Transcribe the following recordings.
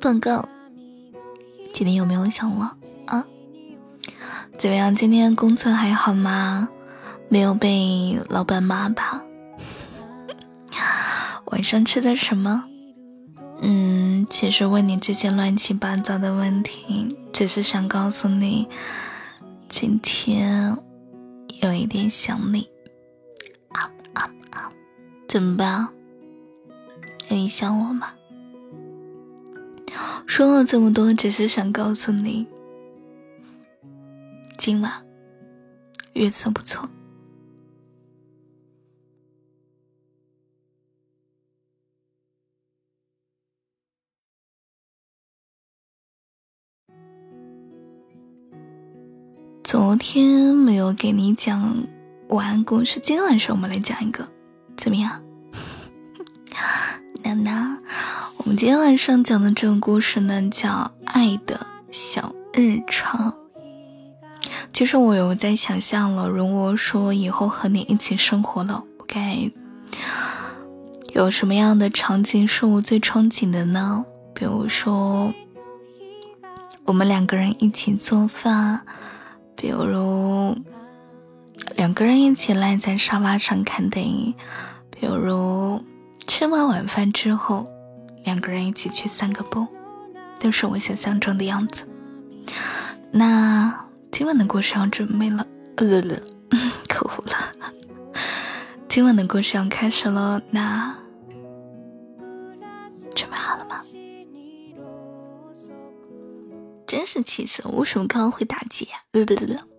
报告，今天有没有想我啊？怎么样？今天工作还好吗？没有被老板骂吧？晚上吃的什么？嗯，其实问你这些乱七八糟的问题，只是想告诉你，今天有一点想你。啊啊啊！怎么办？你想我吗？说了这么多，只是想告诉你，今晚月色不错。昨天没有给你讲晚安故事，今天晚上我们来讲一个，怎么样？今天晚上讲的这个故事呢，叫《爱的小日常》。其实我有在想象了，如果说以后和你一起生活了，我该有什么样的场景是我最憧憬的呢？比如说，我们两个人一起做饭。比如两个人一起赖在沙发上看电影，比如吃完晚饭之后，两个人一起去散个步，都是我想象中的样子。那今晚的故事要准备了，呃，可恶了！今晚的故事要开始了，那准备好了吗？真是气死我！为什么刚刚会打结？不不不不。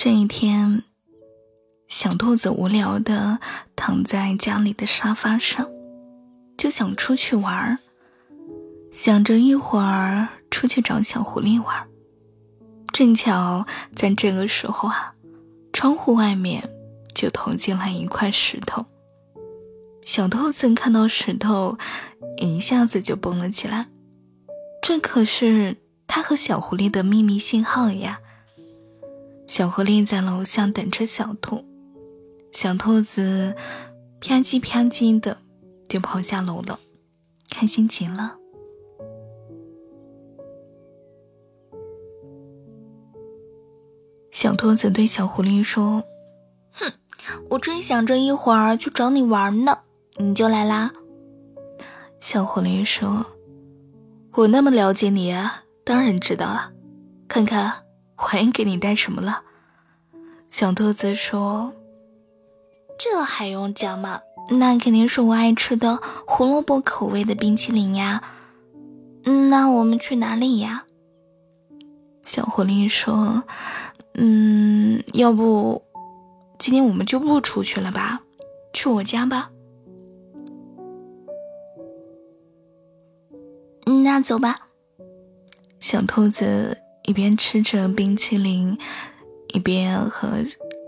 这一天，小兔子无聊的躺在家里的沙发上，就想出去玩儿，想着一会儿出去找小狐狸玩儿。正巧在这个时候啊，窗户外面就投进来一块石头。小兔子看到石头，一下子就蹦了起来。这可是它和小狐狸的秘密信号呀！小狐狸在楼下等着小兔，小兔子啪叽啪叽的就跑下楼了，开心极了。小兔子对小狐狸说：“哼，我正想着一会儿去找你玩呢，你就来啦。”小狐狸说：“我那么了解你，当然知道了。看看我还给你带什么了。”小兔子说：“这还用讲吗？那肯定是我爱吃的胡萝卜口味的冰淇淋呀。那我们去哪里呀？”小狐狸说。嗯，要不今天我们就不出去了吧？去我家吧。那走吧。小兔子一边吃着冰淇淋，一边和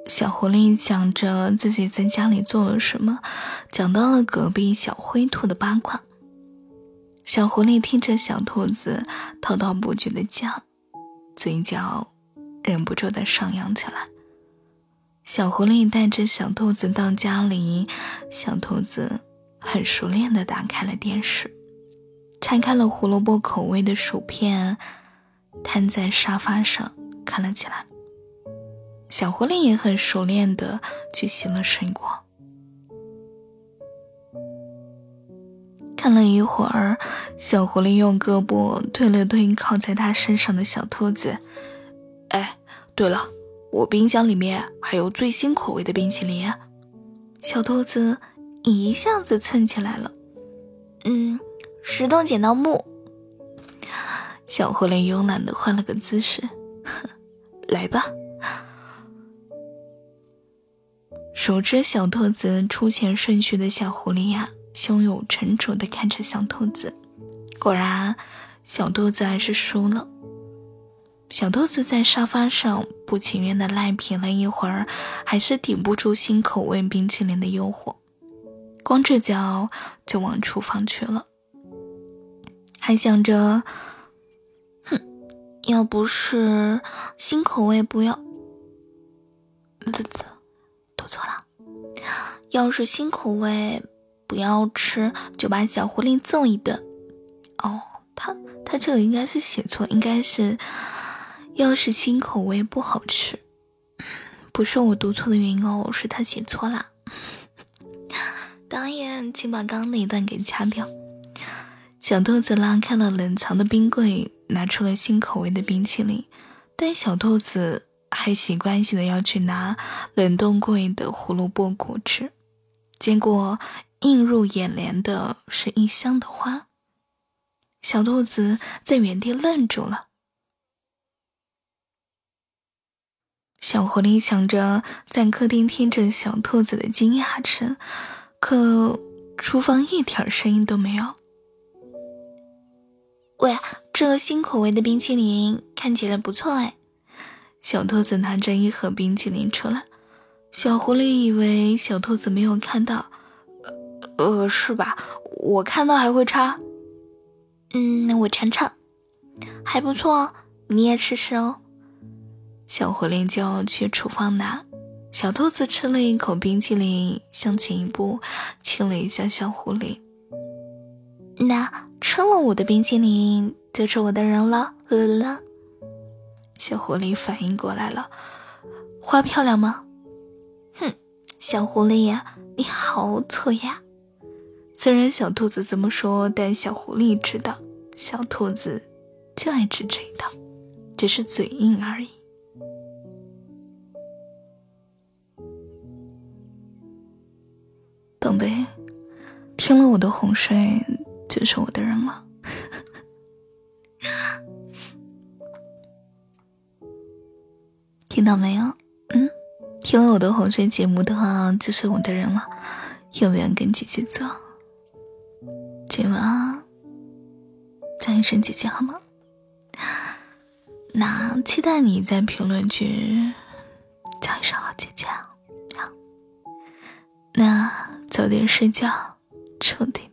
小狐狸讲着自己在家里做了什么，讲到了隔壁小灰兔的八卦。小狐狸听着小兔子滔滔不绝的讲，嘴角。忍不住的上扬起来。小狐狸带着小兔子到家里，小兔子很熟练的打开了电视，拆开了胡萝卜口味的薯片，瘫在沙发上看了起来。小狐狸也很熟练的去洗了水果。看了一会儿，小狐狸用胳膊推了推靠在他身上的小兔子。哎，对了，我冰箱里面还有最新口味的冰淇淋。小兔子一下子蹭起来了。嗯，石头剪刀布。小狐狸慵懒的换了个姿势，来吧。熟知小兔子出钱顺序的小狐狸呀，胸有成竹的看着小兔子。果然，小兔子还是输了。小兔子在沙发上不情愿的赖皮了一会儿，还是顶不住新口味冰淇淋的诱惑，光着脚就往厨房去了，还想着，要不是新口味，不要，不不，读错了。要是新口味，不要吃，就把小狐狸揍一顿。哦，他他这个应该是写错，应该是，要是新口味不好吃，不是我读错的原因哦，是他写错了。导演，请把刚刚那一段给掐掉。小兔子拉开了冷藏的冰柜，拿出了新口味的冰淇淋，但小兔子还习惯性的要去拿冷冻柜的胡萝卜果汁，结果映入眼帘的是一箱的花。小兔子在原地愣住了。小狐狸想着在客厅听着小兔子的惊讶声，可厨房一点声音都没有。喂，这个新口味的冰淇淋看起来不错哎。小兔子拿着一盒冰淇淋出来，小狐狸以为小兔子没有看到，呃呃，是吧？我看到还会插。嗯，我尝尝，还不错哦，你也试试哦。小狐狸就要去厨房拿，小兔子吃了一口冰淇淋，向前一步，亲了一下小狐狸。那。吃了我的冰淇淋就是我的人了，了了。小狐狸反应过来了，花漂亮吗？哼，小狐狸呀，你好丑呀！虽然小兔子这么说，但小狐狸知道，小兔子就爱吃这一套，只是嘴硬而已。宝贝，听了我的哄睡。就是我的人了，听到没有？嗯，听了我的哄睡节目的话，就是我的人了。有没有跟姐姐走？今晚叫一声姐姐好吗？那期待你在评论区叫一声好姐姐。好，那早点睡觉，臭弟弟。晚安。